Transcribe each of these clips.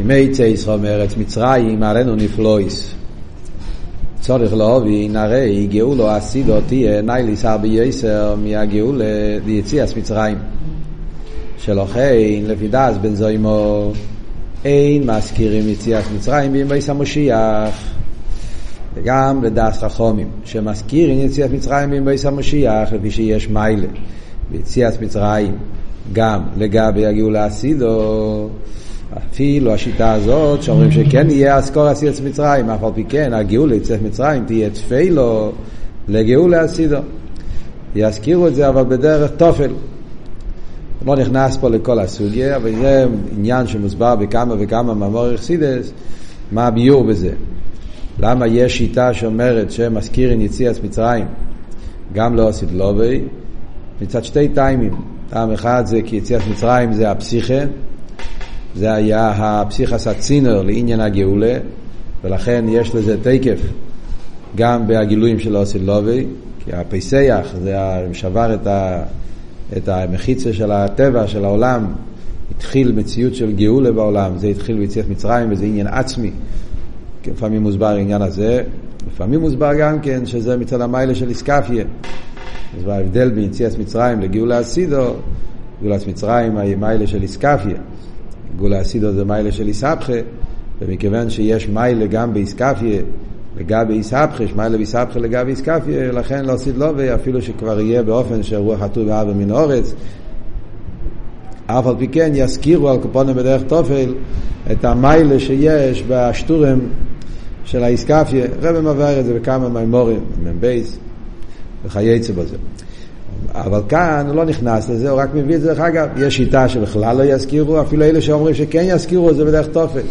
כי מי צייסחו מארץ מצרים עלינו נפלויס. צורך להובין, הרי גאולו עשידו תהיה נייליס הרבה יסר מהגאולה ליציאס מצרים. שלוכן לפי דס בן זוימו אין מזכירים יציאס מצרים בימי המשיח. וגם לדס חכומים, שמזכירים יציאת מצרים בימי המשיח, לפי שיש מיילה ביציאת מצרים, גם לגבי הגאולה הסידו, אפילו השיטה הזאת שאומרים שכן יהיה אזכור יציאת מצרים, אף על פי כן הגאולה יציאת מצרים תהיה תפילו לגאולה הסידו. יזכירו את זה אבל בדרך תופל. לא נכנס פה לכל הסוגיה, אבל זה עניין שמוסבר בכמה וכמה מאמור אכסידס, מה הביור בזה. למה יש שיטה שאומרת שמזכירים יציאת מצרים גם לא עשית לובי? מצד שתי טיימים. טעם אחד זה כי יציאת מצרים זה הפסיכה, זה היה הפסיכס הצינר לעניין הגאולה, ולכן יש לזה תקף גם בהגילויים של עשית לובי, כי הפסח זה שבר את, ה, את המחיצה של הטבע, של העולם, התחיל מציאות של גאולה בעולם, זה התחיל ביציאת מצרים וזה עניין עצמי. לפעמים מוסבר העניין הזה, לפעמים מוסבר גם כן שזה מצד המיילה של איסקפיה. אז ההבדל בין יציאת מצרים לגאולה אסידו, גאולת מצרים היא מיילה של איסקפיה. גאולה אסידו זה מיילה של איסבכה, ומכיוון שיש מיילה גם באיסקפיה, לגבי איסבכה, יש מיילה באיסבכה לגבי איסקפיה, לכן לא עשית לו, ואפילו שכבר יהיה באופן שרוח חטוא ואבא מן האורץ, אף על פי כן יזכירו על קופונים בדרך תופל את המיילה שיש בשטורם של האיסקפיה, רבי מבאר את זה בכמה מימורים, מבייס, וכייצא בזה. אבל כאן הוא לא נכנס לזה, הוא רק מביא את זה, דרך אגב, יש שיטה שבכלל לא יזכירו, אפילו אלה שאומרים שכן יזכירו, זה בדרך תופת.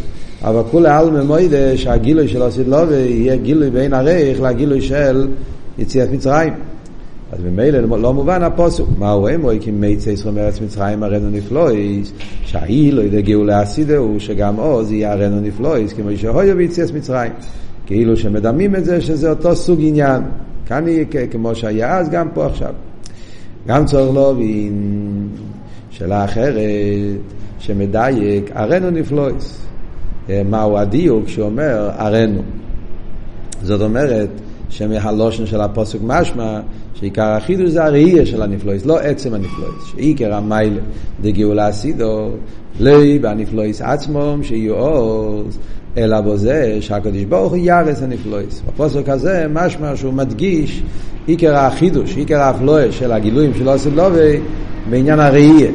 אבל כולי עלמא מוידה שהגילוי של הסילובי יהיה גילוי בין עריך לגילוי של יציאת מצרים. אז ממילא לא מובן הפוסק, מה הוא אמרו, כי מיצי ישראל מארץ מצרים הרנו נפלויס, שהאי לא ידגעו להסידהו, שגם עוז יהיה הרנו נפלויס, כמו שהויו ביציאת מצרים. כאילו שמדמים את זה שזה אותו סוג עניין. כאן יהיה כמו שהיה אז, גם פה עכשיו. גם צורך להבין, שאלה אחרת, שמדייק, הרנו נפלויס. מהו הדיוק שאומר הרנו? זאת אומרת, שמהלושן של הפוסק משמע שעיקר החידוש זה הראייה של הנפלויס, לא עצם הנפלויס, שעיקר המיילה דגאולה סידו, לי בנפלויס עצמום שיהיו עוז, אלא בו זה שהקדוש ברוך הוא ירס הנפלויס. בפוסק הזה משמע שהוא מדגיש עיקר החידוש, עיקר האפלואה של הגילויים של עושה לובי בעניין הראייה.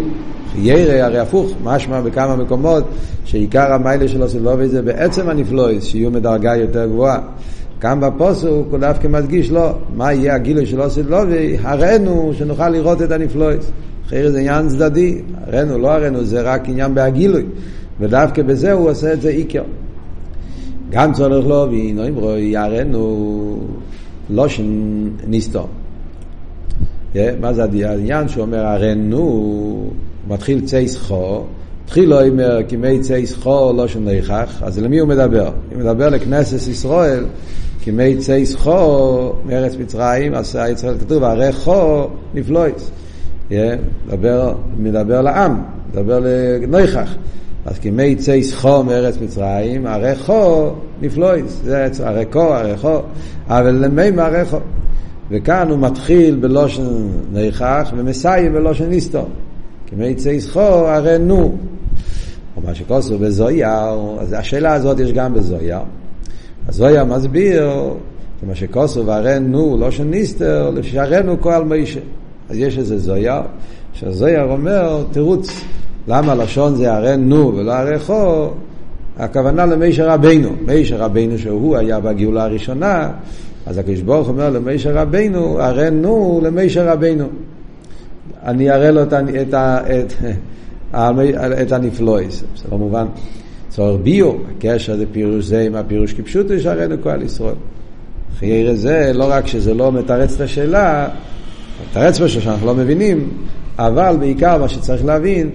שירא הרי הפוך, משמע בכמה מקומות שעיקר המיילה של עושה לובי זה בעצם הנפלויס, שיהיו מדרגה יותר גבוהה. כאן בפוסוק הוא דווקא מדגיש לא, מה יהיה הגילוי של עושי לובי, הראינו שנוכל לראות את הנפלויס. אחרי זה עניין צדדי, הראינו, לא הראינו, זה רק עניין בהגילוי. ודווקא בזה הוא עושה את זה עיקר. גם צורך לובי, נוים רואי, הראינו לא שנסתום. מה זה העניין שהוא אומר הראינו, מתחיל צייס חו, התחיל לו אומר כמי צייס חו לא שנכח, אז למי הוא מדבר? הוא מדבר לכנסת ישראל כמי צייס חו מארץ מצרים, אז ישראל כתוב, הרי חו נפלויס. מדבר, מדבר לעם, מדבר לנויכח. אז כמי צייס חו מארץ מצרים, הרי חו נפלויס. זה הרי חו, הרי חו, אבל למי מהרי חו. וכאן הוא מתחיל בלושן נויכח ומסיים בלושן ניסטו. כמי צייס חו, הרי נו. או מה שכוסו בזויר, אז השאלה הזאת יש גם בזויר. אז זויה מסביר, כמו שכוסו והרנו לא שניסטר, לשרנו כל מישה. אז יש איזה זויה, שהזויה אומר, תירוץ, למה לשון זה הרנו ולא הרחו, הכוונה למישה רבינו. מישה רבינו שהוא היה בגאולה הראשונה, אז הקדוש ברוך אומר למישה רבינו, הרנו למישה רבינו. אני אראה לו את, את, את, את הנפלויס, זה לא. צורך ביו, הקשר זה פירוש זה עם הפירוש כפשוטו שרנו כל ישראל. חייר זה, לא רק שזה לא מתרץ את השאלה, מתרץ משהו שאנחנו לא מבינים, אבל בעיקר מה שצריך להבין,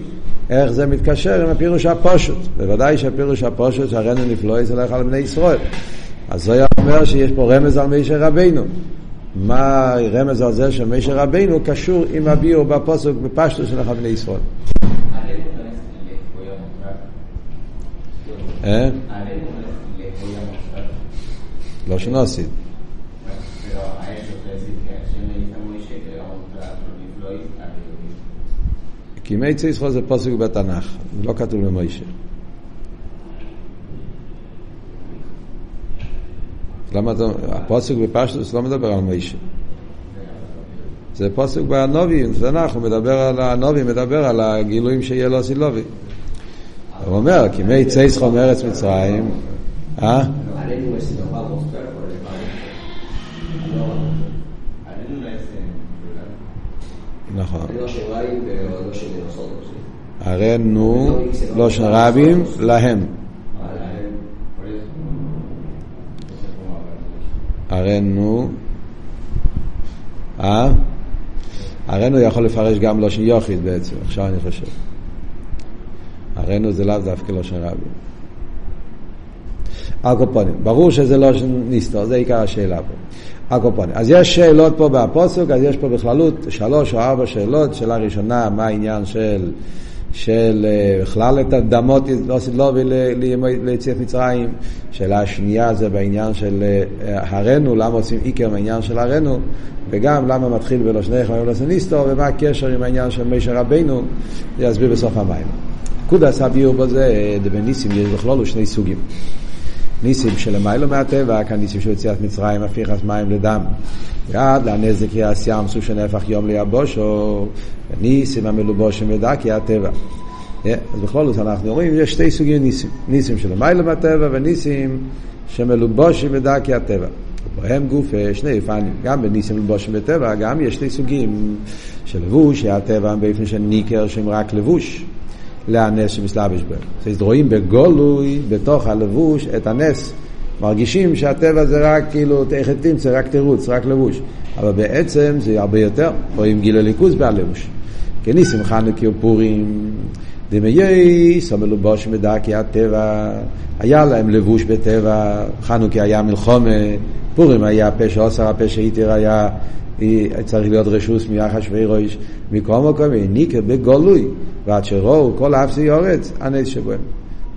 איך זה מתקשר עם הפירוש הפושוט. בוודאי שהפירוש הפושוט שהרנו נפלא זה הולך על בני ישראל. אז זה אומר שיש פה רמז על מישר רבינו. מה רמז על זה שמישר רבינו קשור עם הביאו בפוסק בפשטו של בני ישראל. ¿Eh? לא שנוסית. כי מי צייסחו זה פוסק בתנ"ך, זה לא כתוב במוישה. למה אתה, הפוסק בפשטוס לא מדבר על מוישה. זה פוסק בנובי, בתנ"ך, הוא מדבר על, הנובי מדבר על הגילויים שיהיה לו סילובי. הוא אומר, כי מי צייסחו מארץ מצרים, אה? נכון. הראינו לא של רבים להם. הראינו, אה? הראינו יכול לפרש גם לא של יוחיד בעצם, עכשיו אני חושב. הראינו זה לאו דווקא לא של רבים. הקופונים, ברור שזה לא ניסטו, זה עיקר השאלה פה. הקופונים. אז יש שאלות פה בפוסק, אז יש פה בכללות שלוש או ארבע שאלות. שאלה ראשונה, מה העניין של, של אה, בכלל את הדמות לא עשית לו ליציאת מצרים. שאלה שנייה זה בעניין של אה, הרנו, למה עושים עיקר מהעניין של הרנו, וגם למה מתחיל בלא שניכם ולא ניסטו, ומה הקשר עם העניין של מישר רבינו, זה יסביר בסוף המים. קודס הביאו בזה, בניסים יש בכלול שני סוגים. ניסים שלמיילו מהטבע, כאן ניסים של יציאת מצרים, הפיכת מים לדם. ועד לנזק יעש ים, סוג שנהפך יום ליבושו, ניסים המלובושים ודקי הטבע. אז בכל זאת אנחנו רואים, יש שתי סוגי ניסים. ניסים שלמיילו מהטבע וניסים שמלובושים ודקי הטבע. בהם גוף שני פנים, גם בניסים מלובושים בטבע, גם יש שני סוגים של לבוש, שהטבע באופן של ניקר שהם רק לבוש. לנס שמסלבש בהם. רואים בגולוי, בתוך הלבוש, את הנס. מרגישים שהטבע זה רק כאילו תכף תמצא, רק תירוץ, רק לבוש. אבל בעצם זה הרבה יותר. רואים גיל הליכוז בהלבוש. כניסים חנוכי ופורים, דמייס, המלובוש מדכי הטבע, היה להם לבוש בטבע, חנוכי היה מלחומה, פורים היה פשע עשר, הפשע איתר היה צריך להיות רשוס מאחשוורוש, מכל מקום, העניקה בגולוי, ועד שראו כל אפסי יורץ, הנס שבהם.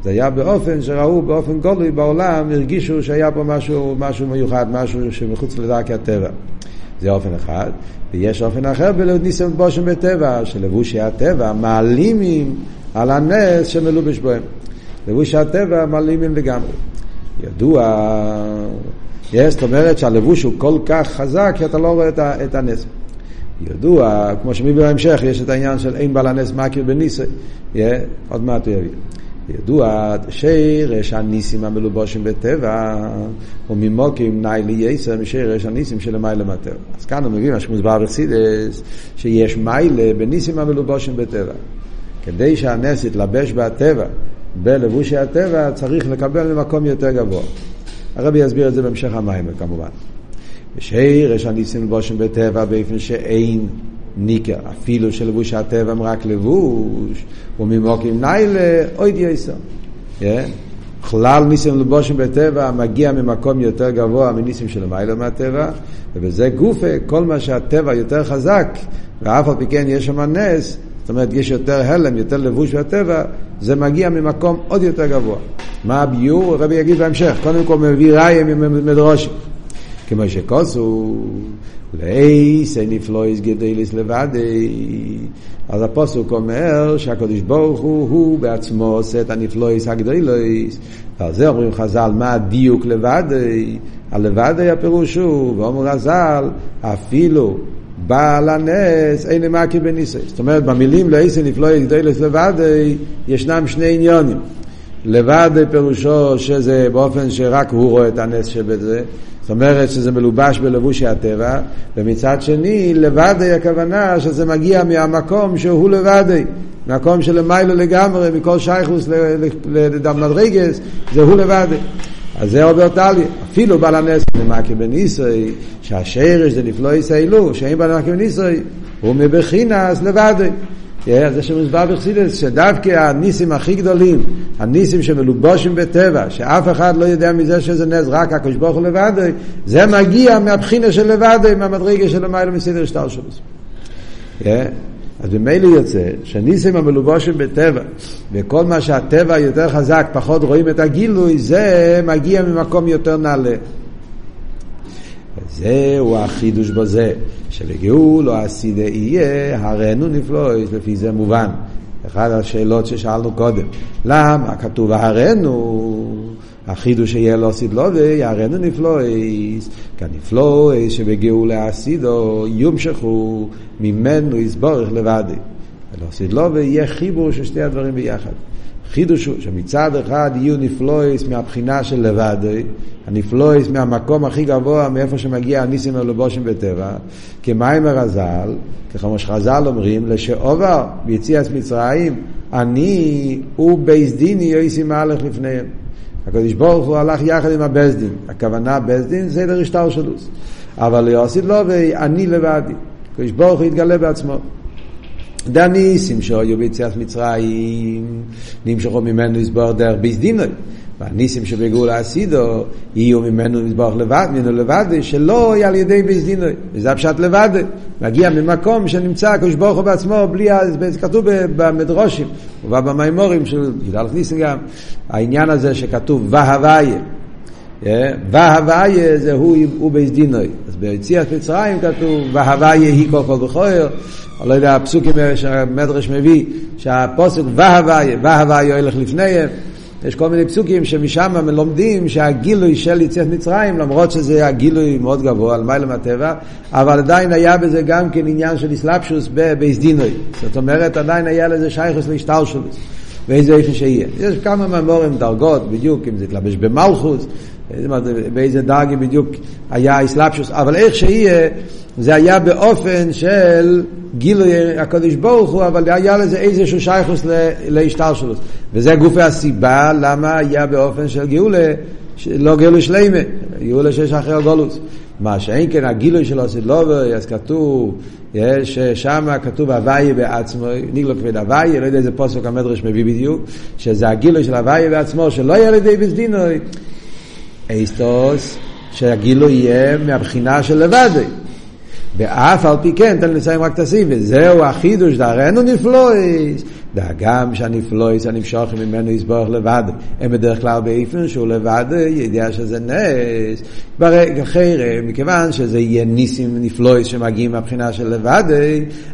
זה היה באופן שראו באופן גולוי בעולם, הרגישו שהיה פה משהו, משהו מיוחד, משהו שמחוץ לדרכי הטבע. זה אופן אחד, ויש אופן אחר בניסם בושם בטבע, שלבושי הטבע מעלימים על הנס שמלובש בהם. לבושי הטבע מעלימים לגמרי. ידוע זאת אומרת שהלבוש הוא כל כך חזק שאתה לא רואה את הנס. ידוע, כמו שמביא בהמשך, יש את העניין של אין בעל הנס מכיר בניסי. עוד מעט הוא יביא. ידוע שרש הניסים המלובושים בטבע וממוקים נאי לייסר משרש הניסים שלמיילה מהטבע. אז כאן הוא מביא מה שמוסבר בחסידס שיש מיילה בניסים המלובושים בטבע. כדי שהנס יתלבש בטבע, בלבושי הטבע, צריך לקבל למקום יותר גבוה. הרבי יסביר את זה בהמשך המים כמובן. ושרש הניסים לבושם בטבע באופן שאין ניקר, אפילו שלבוש הטבע הם רק לבוש, וממוקים ניילה אויד יסר. כלל ניסים לבושם בטבע מגיע ממקום יותר גבוה מניסים של מיילא מהטבע, ובזה גופה, כל מה שהטבע יותר חזק, ואף על פי כן יש שם נס, זאת אומרת, יש יותר הלם, יותר לבוש בטבע, זה מגיע ממקום עוד יותר גבוה. מה הביור? הרבי יגיד בהמשך. קודם כל מביא ראיה ממדרושים. כמו שכוסו, לאיס אין נפלויס גדליס לבדי. אז הפוסוק אומר שהקדוש ברוך הוא, הוא בעצמו עושה את הנפלויס הגדליס. ועל זה אומרים חז"ל, מה הדיוק לבדי? הלבדי הפירוש הוא, ואומר חז"ל, אפילו בעל הנס אין מכיר בניסי. זאת אומרת, במילים לאיסי נפלויס גדליס לבדי, ישנם שני עניונים. לבד פירושו שזה באופן שרק הוא רואה את הנס שבזה, זאת אומרת שזה מלובש בלבושי הטבע, ומצד שני לבדי הכוונה שזה מגיע מהמקום שהוא לבדי, מהמקום שלמיילו לגמרי, מכל שייכוס לדם מדרגס, זה הוא לבדי. אז זה אומר טלי, אפילו בעל הנס נמקי בניסוי, שהשרש זה נפלא ישראלו, שאין בעל נמקי בניסוי, הוא מבחינס לבדי. זה שמוסבר בחסידס, שדווקא הניסים הכי גדולים, הניסים שמלובושים בטבע, שאף אחד לא יודע מזה שזה נס, רק הקדוש ברוך הוא לבד, זה מגיע מהבחינה של לבד, מהמדרגה של המילה מסדר שטר שלו. אז במילא יוצא שניסים המלובושים בטבע, וכל מה שהטבע יותר חזק, פחות רואים את הגילוי, זה מגיע ממקום יותר נעלה. זהו החידוש בזה, שלגאול או הסידה יהיה, הראינו נפלויס, לפי זה מובן. אחת השאלות ששאלנו קודם, למה כתוב הראינו, החידוש שיהיה לו סידלובי, הראינו נפלויס, כנפלויס שבגאולה הסידו יומשכו ממנו יסבורך לבדי. ולא סידלובי יהיה חיבור של שתי הדברים ביחד. חידוש הוא שמצד אחד יהיו נפלויס מהבחינה של לבדי, הנפלויס מהמקום הכי גבוה מאיפה שמגיע הניסים הלובושים בטבע, כמיימר הז"ל, כמו שחז"ל אומרים, לשעובר ביציאת מצרים, אני ובייס דיני יויסי מהלך לפניהם. הקדוש ברוך הוא הלך יחד עם הבסדין, הכוונה בסדין זה לרשתר שלוס, אבל ליוסיד לא ואני לבדי, הקדוש ברוך הוא יתגלה בעצמו. דניסים שהיו ביציאת מצרים, נמשכו ממנו לסבור דרך ביס דינוי. והניסים שבגאולה הסידו יהיו ממנו לסבור לבד, ממנו לבד, שלא על ידי ביס דינוי. וזה הפשט לבד. מגיע ממקום שנמצא הקדוש ברוך הוא בעצמו, בלי, זה כתוב במדרושים, ובא במימורים של י"א ניסים גם, העניין הזה שכתוב והוויה. והוויה זה הוא, הוא ביס דינוי. אז ביציאת מצרים כתוב והוויה היא כל כל בכויר. אני לא יודע, הפסוקים שהמדרש מביא, שהפוסק והוויה, והוויה הולך לפניהם. יש כל מיני פסוקים שמשם הם לומדים שהגילוי של יציאת מצרים, למרות שזה הגילוי מאוד גבוה, על מיילה מהטבע, אבל עדיין היה בזה גם כן עניין של איסלאפשוס בייסדינוי. זאת אומרת, עדיין היה לזה שייכוס להשתלשלוס, באיזה איפה שיהיה. יש כמה ממורים דרגות, בדיוק, אם זה התלבש במלכוס, באיזה דרגי בדיוק היה איסלאפשוס, אבל איך שיהיה, זה היה באופן של גילוי הקדוש ברוך הוא, אבל היה לזה איזשהו שייכוס להשתלשלות. וזה גופי הסיבה למה היה באופן של גאולה, לא גאולה שלמה, גאולה שיש אחרי הגולוס. מה שאין כן הגילוי של הסילובר, אז כתוב, יש שם כתוב הוויה בעצמו, ניגלו כבד הוויה, לא יודע איזה פוסק המדרש מביא בדיוק, שזה הגילוי של הוויה בעצמו, שלא יהיה לידי בזדינוי. אסטוס, שהגילוי יהיה מהבחינה של לבדי. ואף על פי כן, תן לי לסיים רק את הסעיף, וזהו החידוש, דהרנו נפלויס, דאגם שהנפלויס הנמשוך ממנו יסבורך לבד, הם בדרך כלל באיפן שהוא לבד ידיע שזה נס, ברגע אחר, מכיוון שזה יהיה ניסים נפלויס שמגיעים מהבחינה של לבד,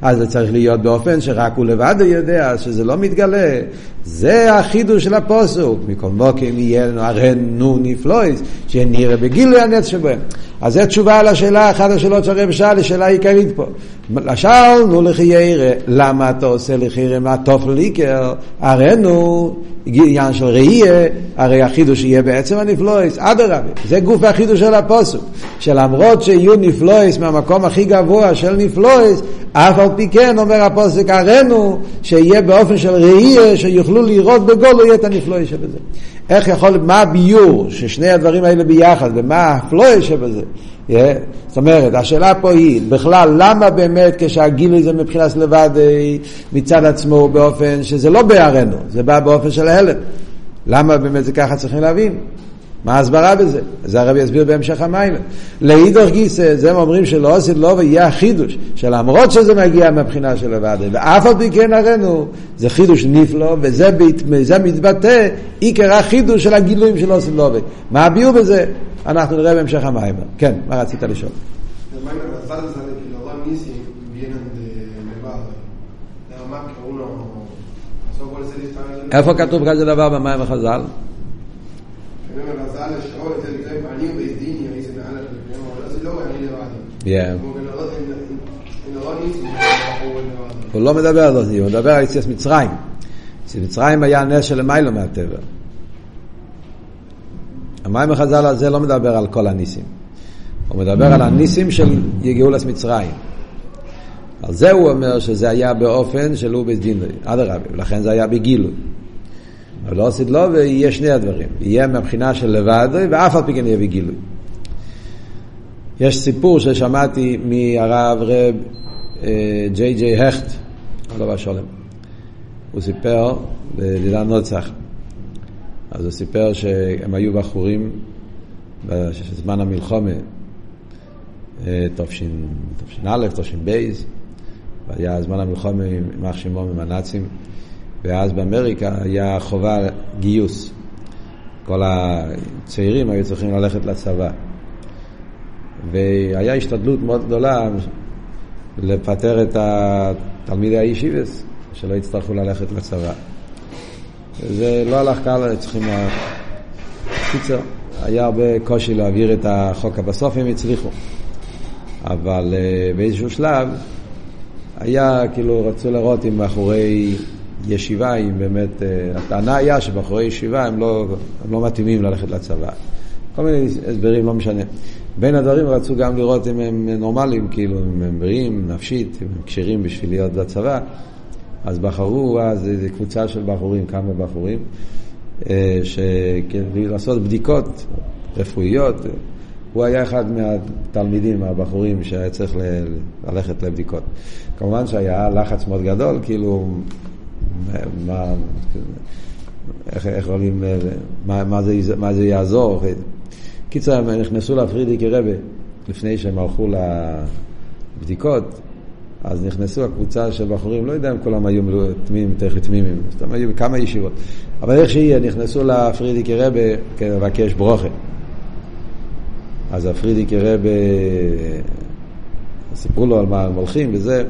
אז זה צריך להיות באופן שרק הוא לבד יודע, שזה לא מתגלה. זה החידוש של הפוסוק, מכל מוקים יהיה לנו הרנו נפלויס, שנראה בגילוי הנץ שבהם. אז זו תשובה לשאלה, אחת השאלות שהרב שאל, השאלה העיקרית פה. שאלנו לחיירה, למה אתה עושה לחיירה מהטוב ליקר? הראינו עניין של ראייה, הרי החידוש יהיה בעצם הנפלויס, אדרבה, זה גוף החידוש של הפוסוק, שלמרות שיהיו נפלויס מהמקום הכי גבוה של נפלויס, אף על פי כן אומר הפוסק הראינו שיהיה באופן של ראייה, שיוכלו לראות בגולו יהיה את הנפלויס שבזה. איך יכול, מה הביור ששני הדברים האלה ביחד, ומה הפלואה שבזה? Yeah. זאת אומרת, השאלה פה היא, בכלל, למה באמת כשהגילוי זה מבחינת לבד אה, מצד עצמו באופן שזה לא בערנו, זה בא באופן של ההלם? למה באמת זה ככה צריכים להבין? מה ההסברה בזה? זה הרב יסביר בהמשך המים. לאידוך גיסא, זה הם אומרים שלא עשית לא ויהיה החידוש, שלמרות שזה מגיע מהבחינה של לבד, ואף על פי כן הראינו, זה חידוש נפלא, וזה בת, מתבטא עיקר החידוש של הגילויים של עשית לא מה הביאו בזה? אנחנו נראה בהמשך המים. כן, מה רצית לשאול? איפה כתוב כזה דבר במים החז"ל? הוא לא מדבר על זה, הוא מדבר על יציאת מצרים. יציאת מצרים היה נס של מיילו מהטבע. המים החז"ל הזה לא מדבר על כל הניסים. הוא מדבר על הניסים של גאולת מצרים. על זה הוא אומר שזה היה באופן של הוא בית אדרבה, ולכן זה היה בגילוי. אבל לא עשית לו ויהיה שני הדברים. יהיה מהבחינה של לבד, ואף על פי כן יהיה בגילוי. יש סיפור ששמעתי מהרב רב אה, ג'יי ג'יי הכט, עליו השולם. הוא סיפר בלילה נוצח. אז הוא סיפר שהם היו בחורים בזמן המלחומה, תש"א, תש"ב, היה זמן המלחום עם אח שמעון עם הנאצים, ואז באמריקה היה חובה גיוס. כל הצעירים היו צריכים ללכת לצבא. והיה השתדלות מאוד גדולה לפטר את תלמידי הישיבס, שלא יצטרכו ללכת לצבא. זה לא הלך קל, צריכים... קיצר, היה הרבה קושי להעביר את החוק, בסוף הם הצליחו. אבל uh, באיזשהו שלב היה, כאילו, רצו לראות אם בחורי ישיבה, אם באמת, uh, הטענה היה שבחורי ישיבה הם לא, הם לא מתאימים ללכת לצבא. כל מיני הסברים, לא משנה. בין הדברים רצו גם לראות אם הם נורמליים, כאילו, אם הם בריאים, נפשית, אם הם כשרים בשביל להיות בצבא. אז בחרו אז איזו קבוצה של בחורים, כמה בחורים, אה, לעשות בדיקות רפואיות. הוא היה אחד מהתלמידים, הבחורים, שהיה צריך ללכת לבדיקות. כמובן שהיה לחץ מאוד גדול, כאילו, מה, איך, איך עולים, מה, מה, זה, מה זה יעזור. קיצר, הם נכנסו להפרידיקי רבה לפני שהם הלכו לבדיקות. אז נכנסו הקבוצה של בחורים, לא יודע אם כולם היו תמימים, תכף תמימים, סתם היו בכמה ישיבות. אבל איך שיהיה, נכנסו לפרידיקי רבה כדי לבקש ברוכה. אז הפרידיקי רבה, סיפרו לו על מה הם הולכים וזה,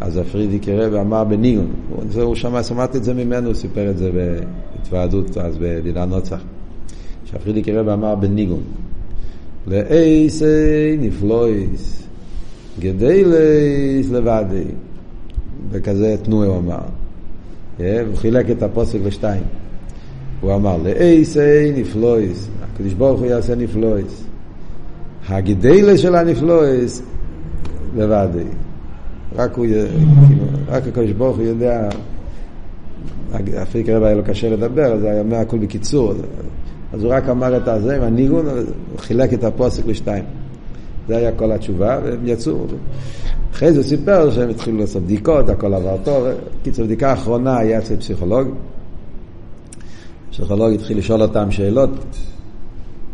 אז הפרידיקי רבה אמר בניגון, הוא, שמע, שמעתי את זה ממנו, הוא סיפר את זה בהתוועדות אז בדידה נוצח, שהפרידיקי רבה אמר בניגון, לאיסי נפלויס גדלס לבדי, וכזה תנועה הוא אמר. הוא חילק את הפוסק לשתיים. הוא אמר, לאייסי נפלויס, הקדוש ברוך הוא יעשה נפלויס. הגדלה של הנפלויס לבדי. רק הוא, רק הקדוש ברוך הוא יודע, אפילו כרגע היה לו קשה לדבר, אז היה אומר הכל בקיצור. אז הוא רק אמר את הזה עם הניגון, הוא חילק את הפוסק לשתיים. זה היה כל התשובה, והם יצאו. אחרי זה הוא סיפר שהם התחילו לעשות בדיקות, הכל עבר טוב. קיצור, בדיקה האחרונה היה אצל פסיכולוג. פסיכולוג התחיל לשאול אותם שאלות,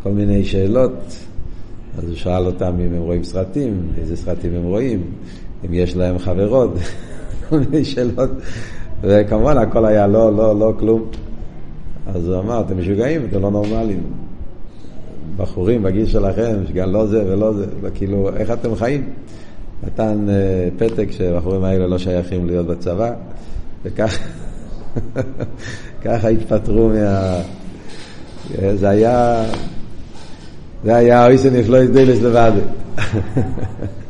כל מיני שאלות. אז הוא שאל אותם אם הם רואים סרטים, איזה סרטים הם רואים, אם יש להם חברות, כל מיני שאלות. וכמובן הכל היה לא, לא, לא כלום. אז הוא אמר, אתם משוגעים, אתם לא נורמליים. בחורים בגיל שלכם, שגם לא זה ולא זה, וכאילו, איך אתם חיים? נתן uh, פתק שהבחורים האלה לא שייכים להיות בצבא, וככה התפטרו מה... זה היה... זה היה אויסן נפלויס דלס לבד.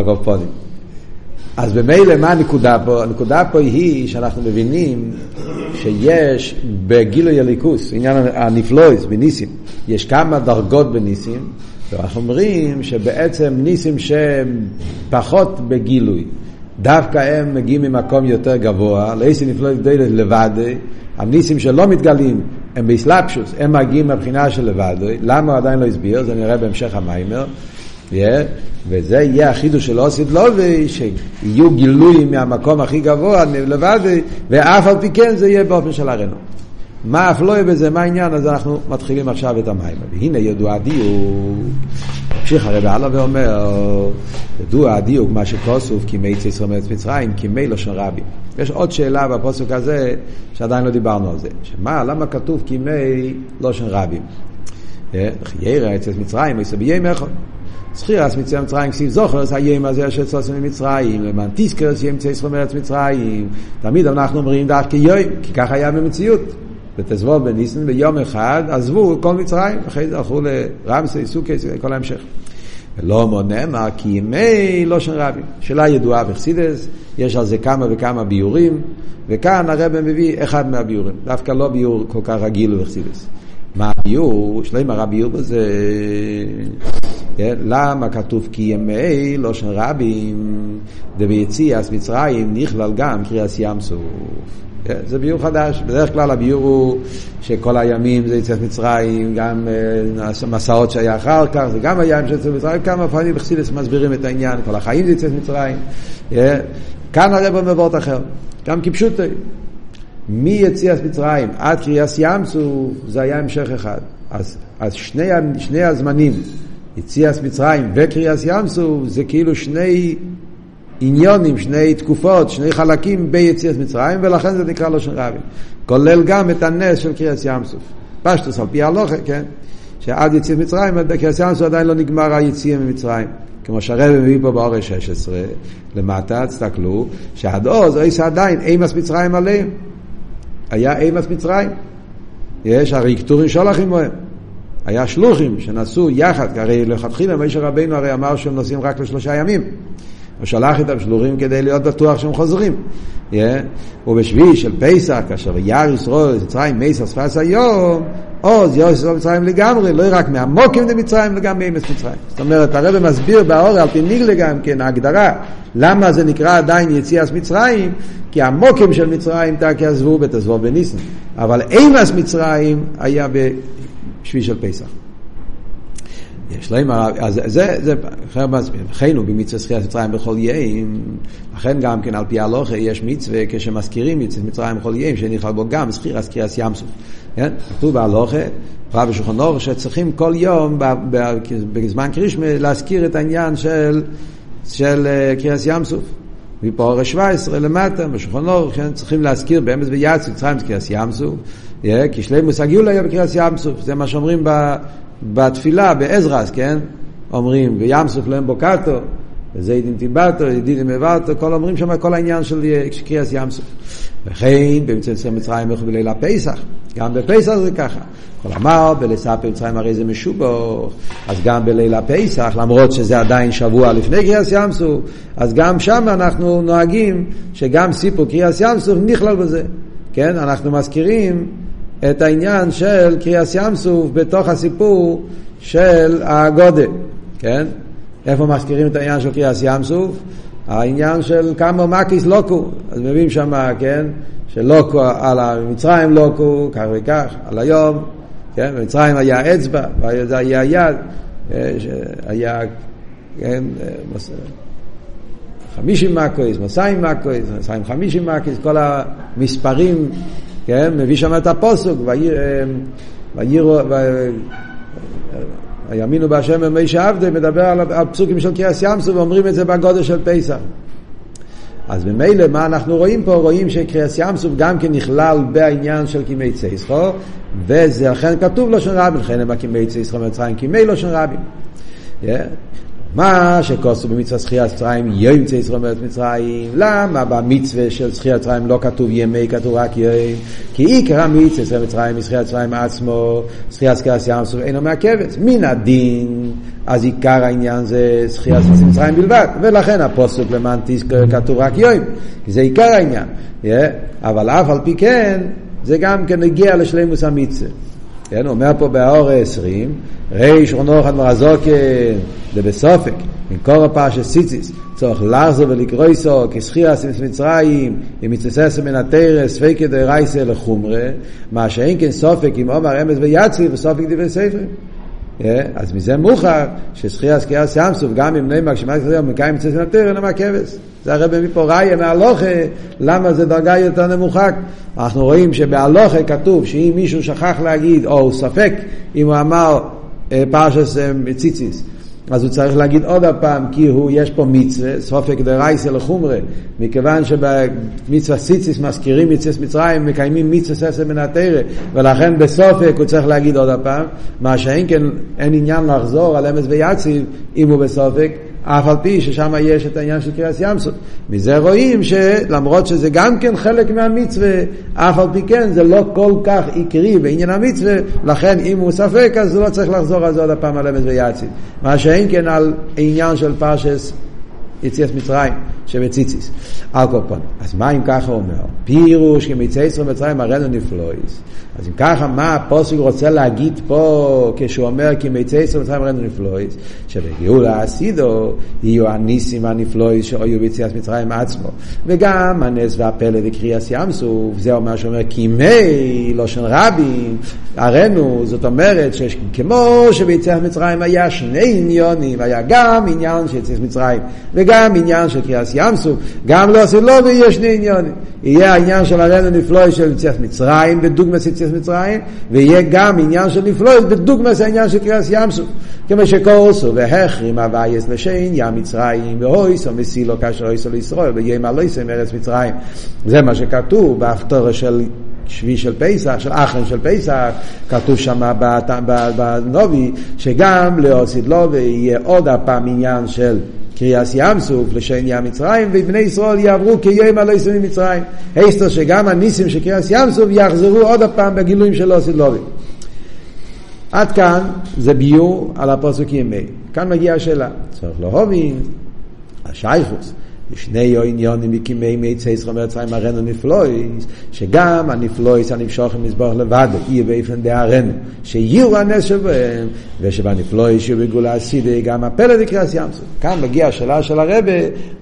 הקופונים. אז במילא מה הנקודה פה? הנקודה פה היא שאנחנו מבינים שיש בגילוי הליכוס, עניין הנפלויס בניסים, יש כמה דרגות בניסים, ואנחנו אומרים שבעצם ניסים שהם פחות בגילוי, דווקא הם מגיעים ממקום יותר גבוה, לאיסי נפלויס דלת לבד, הניסים שלא מתגלים הם באסלאפשוס, הם מגיעים מבחינה של לבד, למה הוא עדיין לא הסביר, זה נראה בהמשך המיימר. Yeah, וזה יהיה החידוש של אוסית לובי, שיהיו גילויים מהמקום הכי גבוה לבד, ואף על פי כן זה יהיה באופן של הרנו. מה אף לא יהיה בזה, מה העניין? אז אנחנו מתחילים עכשיו את המים. והנה ידוע הדיוק, ממשיך הרב הלאה ואומר, ידוע הדיוק מה שכוסוף כי מי ציסר מארץ מצרים, כי מי לשון רבי. יש עוד שאלה בפוסק הזה, שעדיין לא דיברנו על זה. שמה, למה כתוב כי מי לשון רבים? חיירה אצל מצרים, ביים אחד. זכירס מצרים מצרים כסיב זוכרס היום הזה אשר צוסם ממצרים למען תזכרס יום צייסרו מארץ מצרים תמיד אנחנו אומרים דווקא יום כי ככה היה במציאות ותזבוב בניסן ביום אחד עזבו כל מצרים אחרי זה הלכו לרמסי סוכס כל ההמשך ולא מונה מה כי ימי לא של רבים שאלה ידועה בחסידס יש על זה כמה וכמה ביורים וכאן הרב מביא אחד מהביורים דווקא לא ביור כל כך רגיל בחסידס מה הביור? שלם הרב ביור בזה? למה כתוב כי ימי לא של רבים דביציאס מצרים נכלל גם קריאס ים סוף כן? זה ביור חדש, בדרך כלל הביור הוא שכל הימים זה יציאת מצרים, גם uh, המסעות שהיה אחר כך, זה גם היה המשך יציאת מצרים, כמה פעמים בחסידס מסבירים את העניין, כל החיים זה יציאת מצרים. כן? כאן הרב מבואות אחר, גם כפשוטי. מיציאת מצרים עד קריאס ים סוף זה היה המשך אחד. אז, אז שני, שני הזמנים יציאס מצרים וקריאס ים סוף זה כאילו שני עניונים, שני תקופות, שני חלקים ביציאת מצרים, ולכן זה נקרא לושן רבים. כולל גם את הנס של קריאס ים סוף. פשטוס על פי הלוכה, כן? שעד יציאת מצרים, קריאס ים סוף עדיין לא נגמר היציאה ממצרים. כמו שהרבא מביא פה באורש 16, למטה, תסתכלו, שעד עוז, אויס עדיין, אימס מצרים עליהם. היה אימס מצרים. יש הרי כתורים שולחים בהם. היה שלוחים שנסעו יחד, הרי לכתחילה משה רבינו הרי אמר שהם נוסעים רק לשלושה ימים. הוא שלח איתם שלוחים כדי להיות בטוח שהם חוזרים. Yeah. ובשביעי של פסח, כאשר יער ישראל, מצרים, מייסר שפס היום, עוז יוסף מצרים לגמרי, לא רק מהמוקים למצרים וגם מאמץ מצרים. זאת אומרת, הרב מסביר באור על פי ניגלה גם כן, ההגדרה, למה זה נקרא עדיין יציאס מצרים, כי המוקים של מצרים תקי עזבו בתזבור בניסן. אבל אמס מצרים היה בשביל של פסח. יש להם, אז זה, זה, אחר מסביר, הוא במצווה זכיית מצרים בכל יאים, לכן גם כן על פי הלוכה יש מצווה כשמזכירים מצוות מצרים בכל יאים, שנכלל בו גם זכירה זכירת ים סוף. כן? כתוב בהלוכה, פרט ושולחן אור, שצריכים כל יום בזמן קרישמה להזכיר את העניין של, של אה, קריאס ים סוף. מפה אורש 17 למטה, בשולחן אור, כן? צריכים להזכיר באמץ ויעץ מצרים זה קריאס ים סוף, כי שלימוס הגאולה היה בקריאס ים סוף, זה מה שאומרים בתפילה, בעזרס, כן? אומרים, וים סוף להם בוקטו, וזיידין טיבטו, ידידים מבטו, כל אומרים שם כל העניין של קריאס ים סוף. וכן במצווה מצרים וכו בליל הפסח, גם בפסח זה ככה. כל אמר בלספר מצרים הרי זה משובוך, אז גם בליל הפסח, למרות שזה עדיין שבוע לפני קריאס ים סוף, אז גם שם אנחנו נוהגים שגם סיפור קריאס ים סוף נכלל בזה. כן, אנחנו מזכירים את העניין של קריאס ים סוף בתוך הסיפור של הגודל, כן? איפה מזכירים את העניין של קריאס ים סוף? העניין של כמה מקיס לוקו, אז מביאים שם, כן, שלוקו, על המצרים לוקו, כך וכך, על היום, כן, במצרים היה אצבע, וזה היה יד, אה, היה, כן, חמישים מקויס, מסיים מקויס, מסיים חמישים מקויס, כל המספרים, כן, מביא שם את הפוסוק, ויראו, הימינו בהשם ומי שעבדי מדבר על הפסוקים של קריאס ימסו ואומרים את זה בגודל של פסח. אז ממילא מה אנחנו רואים פה? רואים שקריאס ימסוף גם כן נכלל בעניין של קימי צייסחו וזה לכן כתוב לשון רבים, לכן הם הקימי צייסחו מצרים קימי לשון רבים. Yeah. מה שכוסו במצווה זכיית מצרים יום ישראל מארץ מצרים. למה במצווה של זכיית מצרים לא כתוב ימי כתוב רק יום? כי עיקר המצווה של מצרים זכיית מצרים עצמו זכיית זכיית ים סוף אינו מעכבת. מן הדין אז עיקר העניין זה זכיית מצרים בלבד. ולכן הפוסק למנטיס כתוב רק יום כי זה עיקר העניין. אבל אף על פי כן זה גם כן הגיע לשלימוס המצווה כן, הוא אומר פה באור העשרים, ריש רונוחת מרזוקן דבסופק, מקור הפרשת סיציס, צורך לחזור ולקרוא איסו, כסחיר אסיס מצרים, אם יצטסס מן התרס, פקי דרייסה לחומרה, מה שאין כן סופק עם עומר אמס ויצרי, וסופק דברי ספרים. אז מזה מוכר שזכייה סקייה סיימסוף, גם אם נאמר כשמה כזה מקיים צסן התרא, אינו מהכבש. זה הרי מפה ראיה מהלוכה, למה זה דרגה יותר נמוכה. אנחנו רואים שבהלוכה כתוב שאם מישהו שכח להגיד, או ספק אם הוא אמר פרשס ציציס, אז הוא צריך להגיד עוד הפעם, כי הוא, יש פה מצווה, סופק דרייסה לחומרה, מכיוון שבמצווה סיציס מזכירים מצווה מצרים, מקיימים מצווה ססר מן התרא, ולכן בסופק הוא צריך להגיד עוד הפעם, מה שאין כן, אין עניין לחזור על אמס ויציב, אם הוא בסופק, אף על פי ששם יש את העניין של קריאס ימסות. מזה רואים שלמרות שזה גם כן חלק מהמצווה, אף על פי כן זה לא כל כך עיקרי בעניין המצווה, לכן אם הוא ספק אז הוא לא צריך לחזור על זה עוד הפעם על אמס ויציב. מה שאין כן על עניין של פרשס יציאת מצרים שבציציס. על כל פנים. אז מה אם ככה אומר? פירוש כמצא ישראל מצרים הראינו נפלויס. אז אם ככה, מה הפוסק רוצה להגיד פה כשהוא אומר כי מצא ישראל מצרים הראינו נפלויס? שבגאולה הסידו יהיו הניסים הנפלויס שהיו ביציאת מצרים עצמו. וגם הנס והפלא וקריאס ים סוף, זה אומר שאומר כי מי לושן רבים, הראינו, זאת אומרת שכמו שביציאת מצרים היה שני עניונים, היה גם עניין של יציאת מצרים וגם עניין של קריאס ים סוף, גם לא עשית לו ויהיה שני עניונים. יהיה העניין של הרנו נפלואי של יציאת מצרים, בדוגמס יציאת מצרים, ויהיה גם עניין של נפלואי בדוגמס העניין של קריאס ים סוף. כמו שקורסו, והחרים אבייס לשין ים מצרים, ואויסו מסילו כאשר אויסו לישראל, ויהיה מלויסם ארץ מצרים. זה מה שכתוב בהפטורה של שבי של פסח, של אחרן של פסח, כתוב שם בנובי, שגם לאוסיד לו ויהיה עוד הפעם עניין של קריאס ים סוף לשן ים מצרים, ובני ישראל יעברו כיום הלא יסו ממצרים. היסטר שגם הניסים של קריאס ים סוף יחזרו עוד הפעם בגילויים של אוסיד לובי. עד כאן זה ביור על הפוסק ימי. כאן מגיעה השאלה. צריך להובין, השייכוס. שני עניונים מקימי מיצי ישראל מצרים הרנו נפלויס, שגם הנפלויס הנמשוך מזבוח לבד, יהיה באופן דהרנו, שיהיו הנס שבהם, ושבנפלויס יהיו בגאולה הסידי, גם הפלד יקרס ים סוף. כאן מגיעה השאלה של הרבה,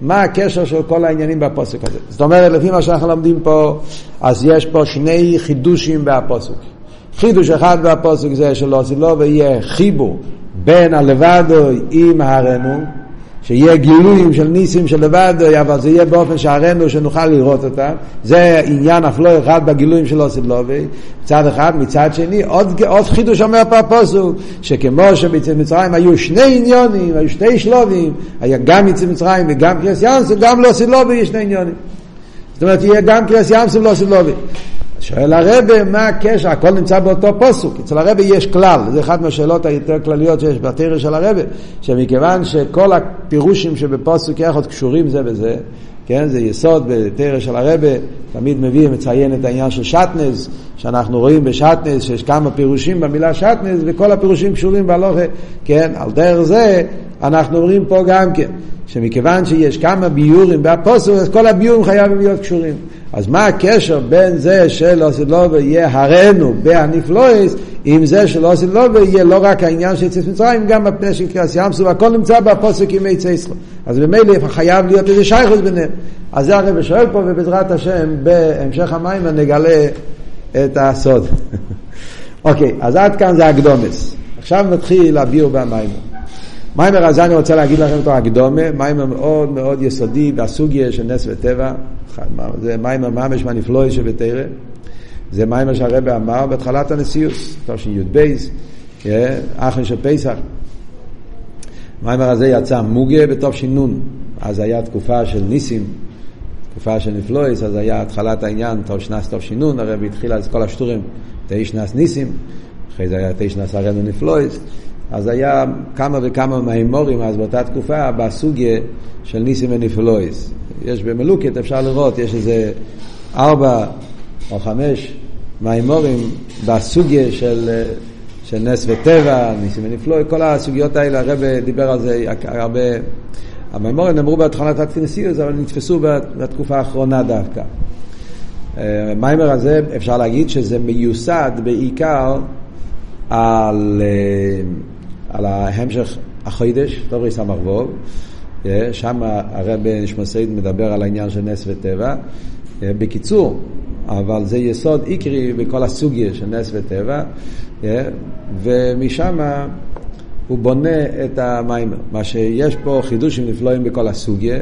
מה הקשר של כל העניינים בפוסק הזה. זאת אומרת, לפי מה שאנחנו לומדים פה, אז יש פה שני חידושים בפוסק. חידוש אחד בפוסק זה שלא עשי לו ויהיה חיבור בין הלבדו עם הרנו, שיהיה גילויים של ניסים של לבד, אבל זה יהיה באופן שערנו שנוכל לראות אותם. זה עניין אף לא אחד בגילויים של אוסף לובי, מצד אחד. מצד שני, עוד, עוד חידוש אומר פה הפוסוק, שכמו שבמצרים היו שני עניונים, היו שתי שלובים, היה גם מצרים וגם קריאס ימסו, גם לאוסף לובי יש שני עניונים. זאת אומרת, יהיה גם קריאס ימסו ולאוסף לובי. שואל הרבה מה הקשר, הכל נמצא באותו פוסוק. אצל הרבה יש כלל, זה אחת מהשאלות היותר כלליות שיש בתרא של הרבה, שמכיוון שכל הפירושים שבפוסוק יחד קשורים זה בזה, כן, זה יסוד בתרא של הרבה, תמיד מביא ומציין את העניין של שטנז, שאנחנו רואים בשטנז שיש כמה פירושים במילה שטנז, וכל הפירושים קשורים בהלוכה, כן, על דרך זה אנחנו אומרים פה גם כן, שמכיוון שיש כמה ביורים בפוסוק, אז כל הביורים חייבים להיות קשורים. אז מה הקשר בין זה של אוסידלובה יהיה הרנו בהנפלויס, עם זה של אוסידלובה יהיה לא רק העניין של יציאת מצרים, גם הפני של קריאס ים סוף, הכל נמצא בפוסק ימי צייסרו. אז ממילא חייב להיות איזה שייכות ביניהם. אז זה הרב שואל פה, ובעזרת השם, בהמשך המים נגלה את הסוד. אוקיי, אז עד כאן זה הקדומס. עכשיו נתחיל להביאו במים. מיימר הזה אני רוצה להגיד לכם אותו הקדומה, מיימר מאוד מאוד יסודי בסוגיה של נס וטבע, זה מיימר ממש מהנפלואי שבתרא, זה מיימר שהרבא אמר בהתחלת הנשיאוס, תשי"ב, אחרי של פסח. מיימר הזה יצא מוגה בתש"ן, אז היה תקופה של ניסים, תקופה של נפלויס, אז היה התחלת העניין, תשנ"ס תש"ן, הרבי התחיל אז כל השטורים, תשנ"ס ניסים, אחרי זה היה תשנ"ס הרנו נפלויס. אז היה כמה וכמה מהאמורים אז באותה תקופה בסוגיה של ניסים ונפלויס. יש במלוקת, אפשר לראות, יש איזה ארבע או חמש מהאמורים בסוגיה של, של נס וטבע, ניסים ונפלויס, כל הסוגיות האלה, הרב דיבר על זה הרבה. המאמורים נאמרו בהתחלת הכנסיוס, אבל נתפסו בתקופה האחרונה דווקא. המיימר הזה, אפשר להגיד שזה מיוסד בעיקר על על ההמשך החוידש, דוברי סמ"ך ווב, שם הרב נשמסייד מדבר על העניין של נס וטבע. בקיצור, אבל זה יסוד עיקרי בכל הסוגיה של נס וטבע, ומשם הוא בונה את המיימר. מה שיש פה חידושים נפלאים בכל הסוגיה,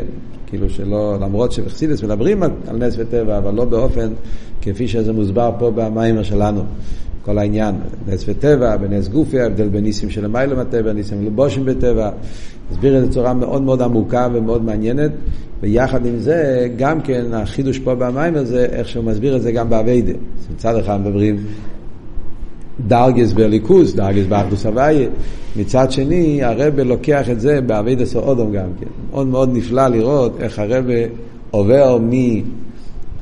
כאילו שלא, למרות שבחסידס מדברים על נס וטבע, אבל לא באופן כפי שזה מוסבר פה במיימר שלנו. כל העניין, נס וטבע, בנס גופי, ההבדל בין ניסים של המיילא מהטבע, ניסים לבושים בטבע, הסביר את זה בצורה מאוד מאוד עמוקה ומאוד מעניינת, ויחד עם זה, גם כן החידוש פה במים הזה, איך שהוא מסביר את זה גם באביידה. מצד אחד מדברים דרגס בליכוס, דרגס באחדוס הוויה, מצד שני הרב לוקח את זה באביידה סאודום גם כן. מאוד מאוד נפלא לראות איך הרב עובר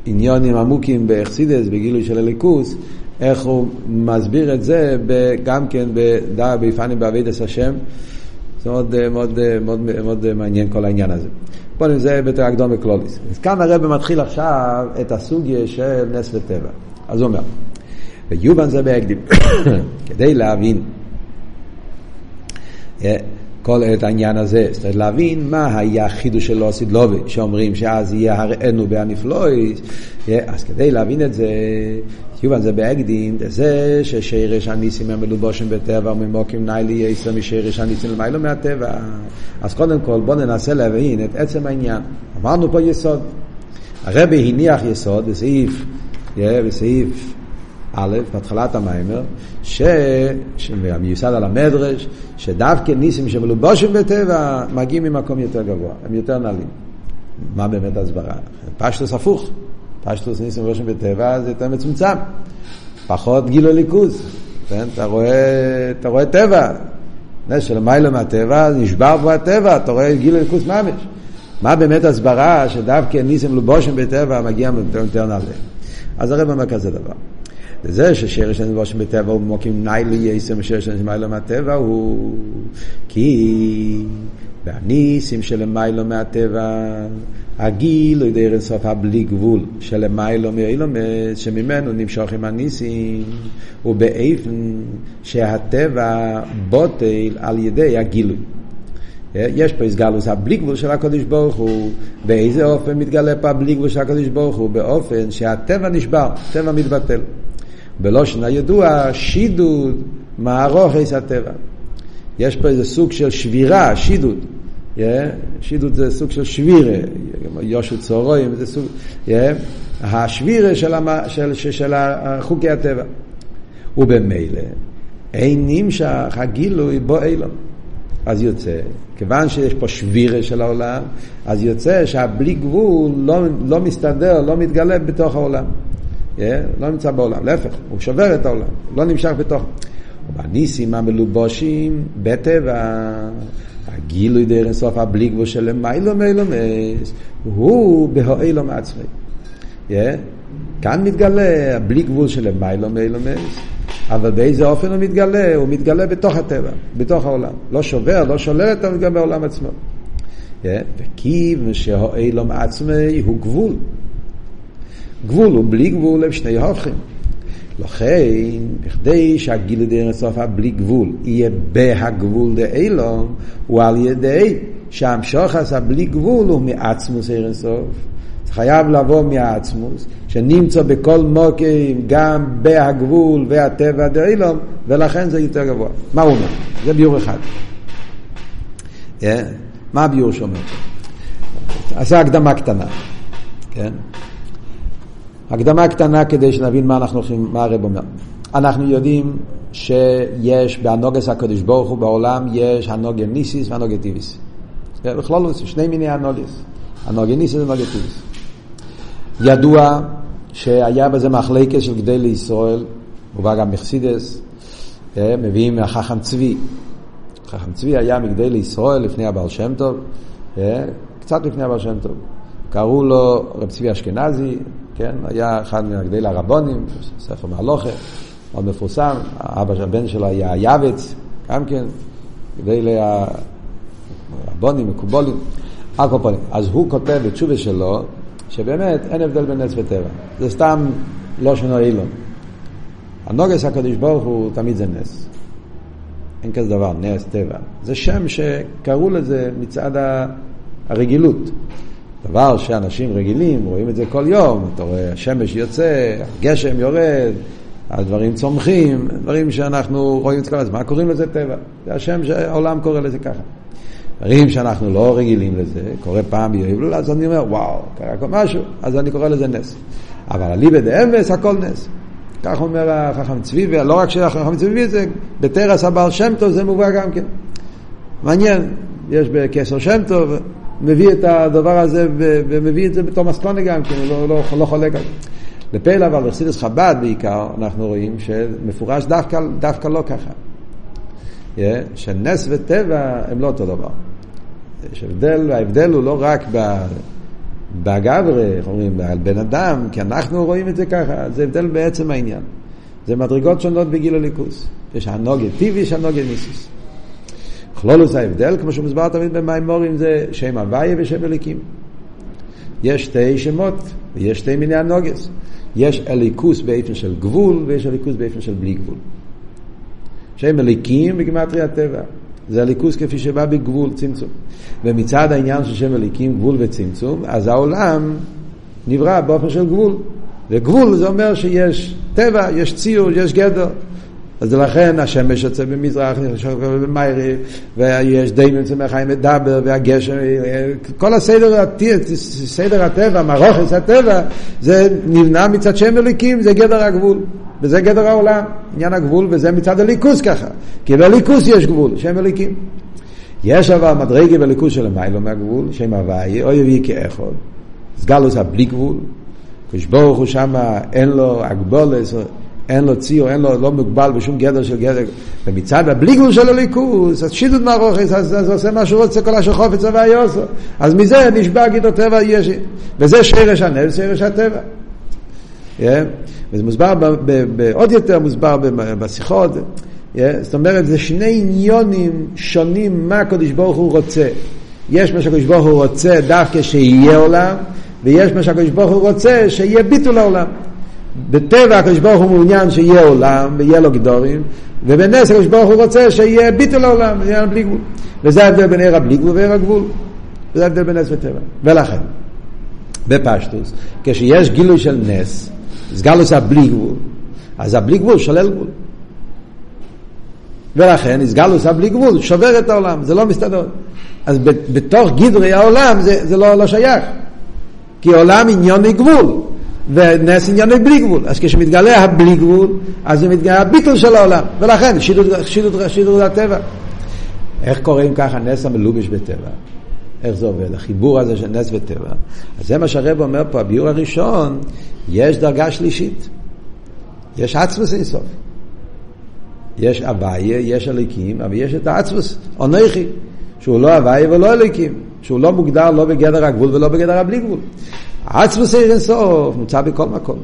מעניונים עמוקים באכסידס, בגילוי של הליכוס, איך הוא מסביר את זה גם כן ביפנים בעבידת השם. זה מאוד, מאוד, מאוד, מאוד, מאוד מעניין כל העניין הזה. בואו נזה בתר הקדום בקלוליס. אז כאן הרב מתחיל עכשיו את הסוגיה של נס וטבע. אז הוא אומר, ויובן זה בהקדים, כדי להבין. כל את העניין הזה, זאת אומרת להבין מה היה החידוש של לא סדלובי, שאומרים שאז יהיה הראינו בהנפלויס, אז כדי להבין את זה, יובן זה בהקדים, זה ששירש הניסים הם מלובושים בטבע וממוקים ניילי יסר משירש הניסים למיילו מהטבע. אז קודם כל בואו ננסה להבין את עצם העניין. אמרנו פה יסוד. הרבי הניח יסוד בסעיף, בסעיף א', בהתחלת המיימר, ש... שמיוסד על המדרש, שדווקא ניסים שמלובושים בטבע מגיעים ממקום יותר גבוה, הם יותר נעלים. מה באמת הסברה? פשטוס הפוך. פשטוס ניסים מלובושים בטבע זה יותר מצומצם. פחות גילו ליכוז. כן? אתה, רואה, אתה רואה טבע. נס של מיילא מהטבע, נשבר בו הטבע, אתה רואה גילו ליכוז ממש. מה באמת הסברה שדווקא ניסים מלובושים בטבע מגיע יותר נעלה? אז הרב אומר כזה דבר. וזה ששרש הנבושים בטבע הוא מוקים ניילי יסם שרש הנבושים מהטבע הוא כי והניסים שלמיילו מהטבע הגיל הוא דרך סוף הבלי גבול שלמיילו מאילומס שממנו נמשוך עם הניסים ובאיפן שהטבע בוטל על ידי הגילוי. יש פה הסגלוס הבלי גבול של הקדוש ברוך הוא באיזה אופן מתגלה פה הבלי גבול של הקדוש ברוך הוא? באופן שהטבע נשבר, טבע מתבטל בלושן הידוע, שידוד מערוך עץ הטבע. יש פה איזה סוג של שבירה, שידוד. Yeah, שידוד זה סוג של שבירה, יושו צהרויים, זה סוג, yeah, השבירה של, המ, של, של, של חוקי הטבע. ובמילא, אין נמשך הגילוי בו אילון. אז יוצא, כיוון שיש פה שבירה של העולם, אז יוצא שהבלי גבול לא, לא מסתדר, לא מתגלה בתוך העולם. Yeah, לא נמצא בעולם, להפך, הוא שובר את העולם, לא נמשך בתוך. ובניסים המלובושים בטבע, הגילוי דרך סוף הבלי גבול של מיילו מיילומס, הוא בהואלום עצמי. Yeah, כאן מתגלה הבלי גבול של מיילו מיילומס, אבל באיזה אופן הוא מתגלה? הוא מתגלה בתוך הטבע, בתוך העולם. לא שובר, לא שולל את המתגלה בעולם עצמו. Yeah, וכיוון שהאילום עצמי הוא גבול. גבול ובלי גבול הם שני הופכים. לכן, בכדי שהגיל דרך סוף הבלי גבול יהיה בהגבול דאילום, הוא על ידי שהמשוך עשה בלי גבול הוא מעצמוס ערן סוף. זה חייב לבוא מעצמוס, שנמצא בכל מוקים גם בהגבול והטבע דאילום, ולכן זה יותר גבוה. מה הוא אומר? זה ביור אחד. Yeah. מה הביור שאומר? עשה הקדמה קטנה. כן? הקדמה קטנה כדי שנבין מה אנחנו הולכים, מה הרב אומר. אנחנו יודעים שיש באנוגס הקדוש ברוך הוא בעולם יש הנוגה ניסיס והנוגה טיביס. בכלול זה שני מיני הנוגס. הנוגה ניסיס והנוגה טיביס. ידוע שהיה בזה מחלקת של גדי לישראל, ובא גם מחסידס, מביאים מהחכם צבי. חכם צבי היה מגדי לישראל לפני הבעל שם טוב, קצת לפני הבעל שם טוב. קראו לו רב צבי אשכנזי, כן? היה אחד מהגדי לרבונים, ספר מהלוכה, מאוד מפורסם, האבא של הבן שלו היה יאבץ, גם כן, גדי לרבונים, מקובולים, פנים. אז הוא כותב בתשובה שלו, שבאמת אין הבדל בין נס וטבע. זה סתם לא שנו אילון. הנוגס הקדוש ברוך הוא תמיד זה נס. אין כזה דבר, נס, טבע. זה שם שקראו לזה מצד הרגילות. דבר שאנשים רגילים, רואים את זה כל יום, אתה רואה, השמש יוצא, הגשם יורד, הדברים צומחים, דברים שאנחנו רואים את כל הזמן, קוראים לזה טבע. זה השם שהעולם קורא לזה ככה. דברים שאנחנו לא רגילים לזה, קורה פעם ביובל, אז אני אומר, וואו, קרה כל משהו, אז אני קורא לזה נס. אבל אליבא דאמס הכל נס. כך אומר החכם צבי, ולא רק שהחכם צבי זה, בתרס הבעל שם טוב זה מובא גם כן. מעניין, יש בקסר שם טוב, מביא את הדבר הזה ומביא את זה בתור מסקונה גם כן, לא, לא, לא חולק על זה. לפעיל אבל בחסידס חב"ד בעיקר, אנחנו רואים שמפורש דווקא, דווקא לא ככה. Yeah, שנס וטבע הם לא אותו דבר. יש הבדל, וההבדל הוא לא רק בגברי, איך אומרים, על בן אדם, כי אנחנו רואים את זה ככה, זה הבדל בעצם העניין. זה מדרגות שונות בגיל הליכוס. יש הנוגה טבעי, יש הנוגה ניסוס. כלולוס ההבדל, כמו שמוסבר תמיד במימורים, זה שם הוויה ושם אליקים. יש שתי שמות, ויש שתי מיני הנוגס. יש אליקוס באופן של גבול, ויש אליקוס באופן של בלי גבול. שם אליקים בגימטרי הטבע. זה הליכוס כפי שבא בגבול, צמצום. ומצד העניין של שם אליקים, גבול וצמצום, אז העולם נברא באופן של גבול. וגבול זה אומר שיש טבע, יש ציור, יש גדר. אז לכן השמש יוצא במזרח, במיירי, ויש די צמח חיים מדבר, והגשם, כל הסדר, סדר הטבע, מרוכס הטבע, זה נבנה מצד שם אליקים, זה גדר הגבול. וזה גדר העולם, עניין הגבול, וזה מצד הליכוס ככה. כי בליכוס יש גבול, שם אליקים. יש אבל מדרגה בליכוס של המיילו מהגבול, שם הוויה, אוי יביא כאחד. סגלוס הבלי גבול, כשברוך הוא שמה אין לו הגבולס, אין לו ציור, אין לו, לא מוגבל בשום גדר של גדר. ומצד הבלי גבול של הליכוס, אז שידוד מערוכס, אז, אז עושה מה שהוא רוצה, כל אשר חופץ עושה. אז מזה נשבע גידו טבע יש. וזה שרש הנס, שרש הטבע. Yeah. וזה מוסבר ב, ב, ב, עוד יותר מוסבר בשיחות. Yeah. זאת אומרת, זה שני עניונים שונים מה הקדוש ברוך הוא רוצה. יש מה שהקדוש ברוך הוא רוצה דווקא שיהיה עולם, ויש מה שהקדוש ברוך הוא רוצה שיהיה ביטול העולם. בטבע הקדוש ברוך הוא מעוניין שיהיה עולם ויהיה לו גדורים, ובנס הקדוש ברוך הוא רוצה שיהיה ביטול העולם, יהיה בלי גבול. וזה ההבדל בין עיר הבלי גבול ועיר הגבול. וזה ההבדל בין נס וטבע. ולכן, בפשטוס, כשיש גילוי של נס, סגלוס הבלי גבול, אז הבלי גבול שולל גבול. ולכן סגלוס הבלי גבול שובר את העולם, זה לא מסתדר. אז בתוך גדרי העולם זה, זה לא, לא שייך. כי עולם עניוני גבול, ונס עניוני בלי גבול. אז כשמתגלה הבלי גבול, אז זה מתגלה הביטול של העולם. ולכן שידור הטבע. איך קוראים ככה נס המלובש בטבע? איך זה עובד? החיבור הזה של נס וטבע. אז זה מה שהרב אומר פה, הביור הראשון, יש דרגה שלישית. יש עצמוס אינסוף. יש אביה, יש אליקים, אבל יש את העצמוס, אונכי, שהוא לא אביה ולא אליקים, שהוא לא מוגדר לא בגדר הגבול ולא בגדר הבלי גבול. עצמוס אינסוף נמצא בכל מקום.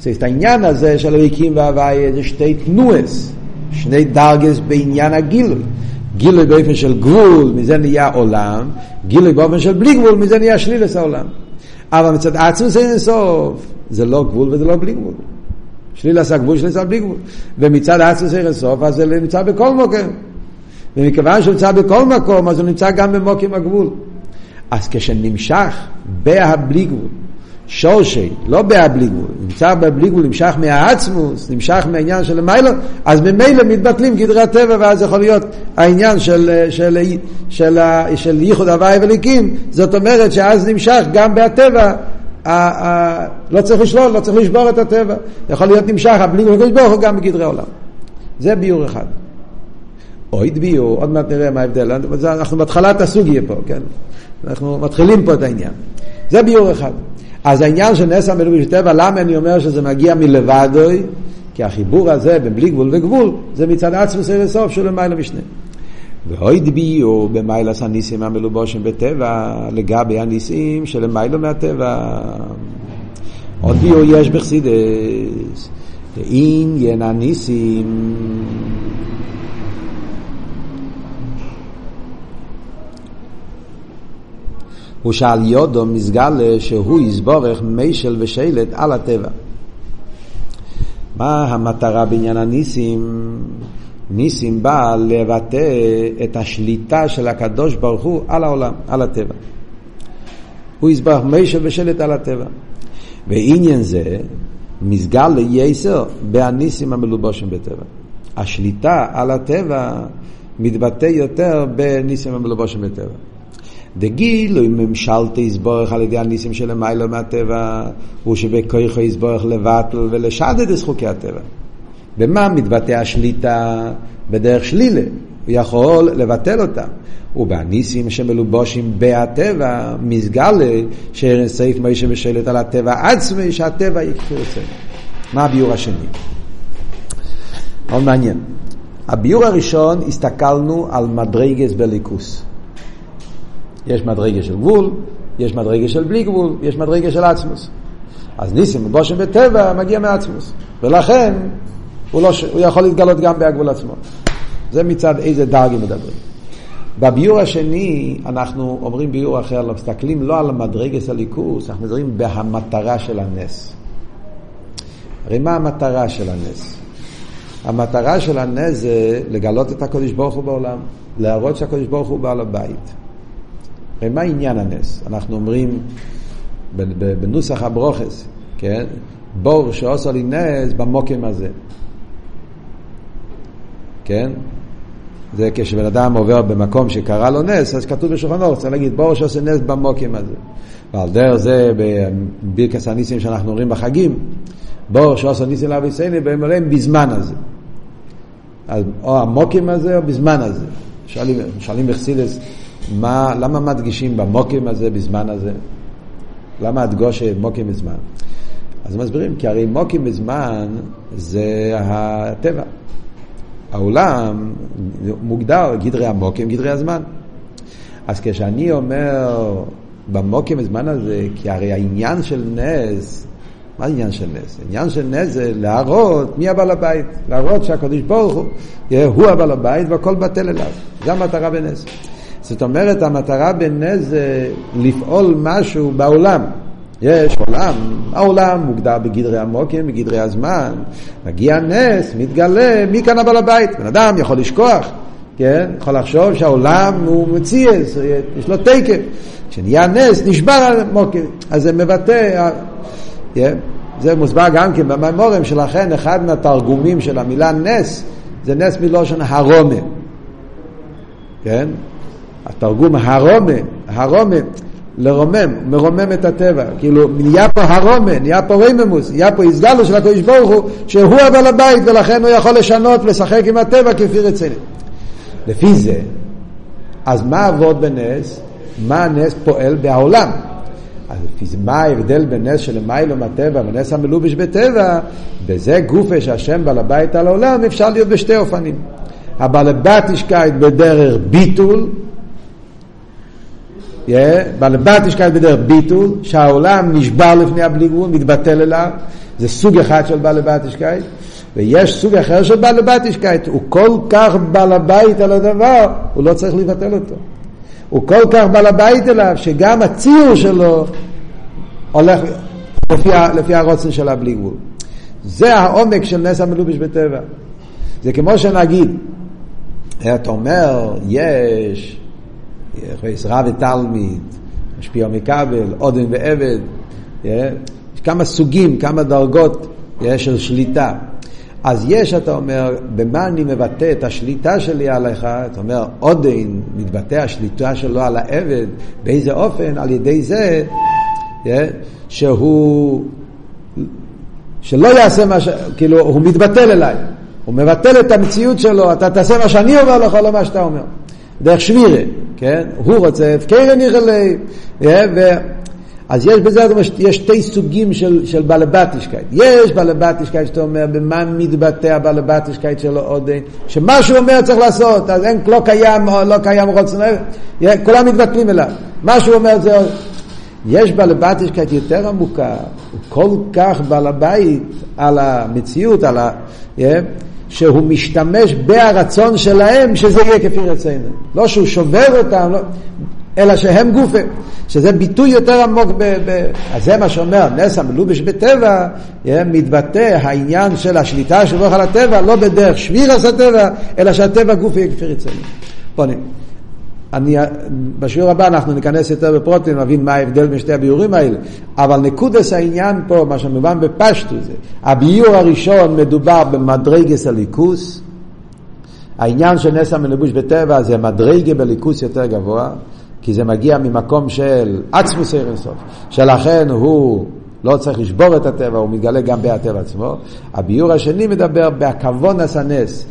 זה את העניין הזה של אליקים ואביה זה שתי תנועס, שני דרגס בעניין הגילוי. גילוי באופן של גבול, מזה נהיה עולם, גילוי באופן של בלי גבול, מזה נהיה שלילס העולם. אבל מצד עצמוס אין סוף, זה לא גבול וזה לא בלי גבול. שלילס הגבול, שלילס בלי גבול. ומצד עצמוס אין סוף, אז זה נמצא בכל מקום. ומכיוון שהוא נמצא בכל מקום, אז הוא נמצא גם במוקים הגבול. אז כשנמשך בהבלי גבול, שורשי, לא בהבלי גבול, נמצא בהבלי גבול, נמשך מהעצמוס, נמשך מהעניין של מיילו, אז ממילא מתבטלים גדרי הטבע, ואז יכול להיות העניין של, של, של, של, של ייחוד הוואי וליקים, זאת אומרת שאז נמשך גם בהטבע, לא צריך לשלול, לא צריך לשבור את הטבע, יכול להיות נמשך הבלי גבול ברוך הוא גם בגדרי עולם. זה ביור אחד. עוד ביור, עוד מעט נראה מה ההבדל, אנחנו בהתחלת הסוגיה פה, כן? אנחנו מתחילים פה את העניין. זה ביור אחד. אז העניין של נס המלובש טבע, למה אני אומר שזה מגיע מלבדוי? כי החיבור הזה בין בלי גבול וגבול, זה מצד עצמוס אל הסוף של למעלה משנה. ואוי דביו במיילס הניסים המלובושים בטבע, לגבי הניסים של למיילו מהטבע. עוד ביו יש בחסידס, לעניין הניסים הוא שעל יודו מסגלה שהוא יסבורך מישל ושלט על הטבע. מה המטרה בעניין הניסים? ניסים בא לבטא את השליטה של הקדוש ברוך הוא על העולם, על הטבע. הוא יסבורך מישל ושלט על הטבע. ועניין זה מסגל לייסר בהניסים המלובושים בטבע. השליטה על הטבע מתבטא יותר בניסים המלובושים בטבע. דגילוי ממשלתי יסבורך על ידי הניסים של המיילו מהטבע, הוא שבכוחו יסבורך לבטל ולשדד את חוקי הטבע. במה מתבטא השליטה? בדרך שלילה. הוא יכול לבטל אותם. ובניסים שמלובושים בהטבע, מסגלה סעיף מוישה ושלט על הטבע עצמי, שהטבע יקחו את זה. מה הביור השני? מאוד מעניין. הביור הראשון, הסתכלנו על מדרגס בליכוס. יש מדרגה של גבול, יש מדרגה של בלי גבול, יש מדרגה של עצמוס. אז ניסים בושם בטבע מגיע מעצמוס, ולכן הוא, לא, הוא יכול להתגלות גם בהגבול עצמו. זה מצד איזה דרגי מדברים. בביור השני אנחנו אומרים ביור אחר, לא מסתכלים לא על מדרגס הליכוס, אנחנו מדברים בהמטרה של הנס. הרי מה המטרה של הנס? המטרה של הנס זה לגלות את הקדוש ברוך הוא בעולם, להראות שהקדוש ברוך הוא בעל הבית. מה עניין הנס? אנחנו אומרים בנוסח הברוכס, כן? בור שעושה לי נס במוקם הזה. כן? זה כשבן אדם עובר במקום שקרה לו נס, אז כתוב בשולחן אורך, צריך להגיד בור שעושה נס במוקם הזה. ועל דרך זה בברכס הניסים שאנחנו רואים בחגים, בור שעושה ניסים לאבי סייני, והם בזמן הזה. אז או המוקים הזה או בזמן הזה. שואלים, שואלים בחסידס, מה, למה מדגישים במוקים הזה בזמן הזה? למה הדגוש מוקים בזמן? אז מסבירים, כי הרי מוקים בזמן זה הטבע. העולם מוגדר גדרי המוקים, גדרי הזמן. אז כשאני אומר במוקים בזמן הזה, כי הרי העניין של נס מה העניין של נס? העניין של נס זה להראות מי הבעל הבית, להראות שהקדוש ברוך הוא, הוא הבעל הבית והכל בטל אליו. זו המטרה בנס. זאת אומרת, המטרה בנס זה לפעול משהו בעולם. יש עולם, העולם מוגדר בגדרי המוקים, בגדרי הזמן. מגיע נס, מתגלה, מי כאן הבעל הבית? בן אדם יכול לשכוח, כן? יכול לחשוב שהעולם הוא מציאס, יש לו תקף. כשנהיה נס, נשבר המוקים. אז זה מבטא... Yeah. זה מוסבר גם כן במימורים שלכן אחד מהתרגומים של המילה נס זה נס מלושן הרומה כן? התרגום הרומה, הרומה לרומם, מרומם את הטבע כאילו נהיה פה הרומה, נהיה פה ריממוס נהיה פה הסגלו של הקדוש ברוך הוא שהוא הבעל הבית ולכן הוא יכול לשנות ולשחק עם הטבע כפי רציני לפי זה אז מה עבוד בנס? מה הנס פועל בעולם? אז מה ההבדל בין נס של מיילו מהטבע ונס המלובש בטבע? בזה גופה שהשם בעל הבית על העולם אפשר להיות בשתי אופנים. הבעל בתישקייט בדרך ביטול, yeah, בעל בתישקייט בדרך ביטול, שהעולם נשבר לפני הבלי גבול, מתבטל אליו, זה סוג אחד של בעל בתישקייט, ויש סוג אחר של בעל בתישקייט, הוא כל כך בעל הבית על הדבר, הוא לא צריך לבטל אותו. הוא כל כך בעל הבית אליו, שגם הציור שלו הולך לפי, לפי הרוצן של הבלי גבול. זה העומק של נס המלובש בטבע. זה כמו שנגיד, אתה אומר, יש, יש רב ותלמיד, משפיע מכבל, עודן ועבד, יש כמה סוגים, כמה דרגות של שליטה. אז יש, אתה אומר, במה אני מבטא את השליטה שלי עליך, אתה אומר, עודן מתבטא השליטה שלו על העבד, באיזה אופן? על ידי זה yeah, שהוא, שלא יעשה מה ש... כאילו, הוא מתבטל אליי, הוא מבטל את המציאות שלו, אתה תעשה מה שאני אומר לך, לא מה שאתה אומר. דרך שמירה, כן? הוא רוצה את קרן יחלי, yeah, אז יש בזה, יש שתי סוגים של, של בלבטישקייט. יש בלבטישקייט שאתה אומר, במה מתבטא הבלבטישקייט שלו עוד אין, שמה שהוא אומר צריך לעשות, אז אין, לא קיים, לא קיים רוצן, כולם מתבטלים אליו. מה שהוא אומר זה... יש בלבטישקייט יותר עמוקה, הוא כל כך בעל הבית על המציאות, על ה... Yeah, שהוא משתמש בהרצון שלהם שזה יהיה כפי רצינו. לא שהוא שובר אותם, לא, אלא שהם גופה, שזה ביטוי יותר עמוק, ב, ב, אז זה מה שאומר, נס המלובש בטבע, מתבטא העניין של השליטה של רוח על הטבע, לא בדרך שבירס הטבע, אלא שהטבע גוף יהיה כפי רצוני. בואו אני, בשיעור הבא אנחנו ניכנס יותר בפרוטים, נבין מה ההבדל בין שתי הביורים האלה. אבל נקודס העניין פה, מה שמובן בפשטו זה, הביור הראשון מדובר במדרגס הליכוס, העניין של נס המלבוש בטבע זה מדרגה בליכוס יותר גבוה, כי זה מגיע ממקום של עצמוס עיר אינסוף, שלכן הוא לא צריך לשבור את הטבע, הוא מתגלה גם בהטבע עצמו. הביור השני מדבר בהכוון הסנס,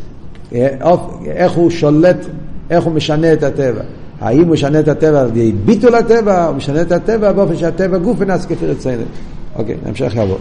איך הוא שולט, איך הוא משנה את הטבע. האם הוא משנה את הטבע על ידי ביטול הטבע, או משנה את הטבע באופן שהטבע גוף ונס כפי רצינו. אוקיי, נמשיך לעבור.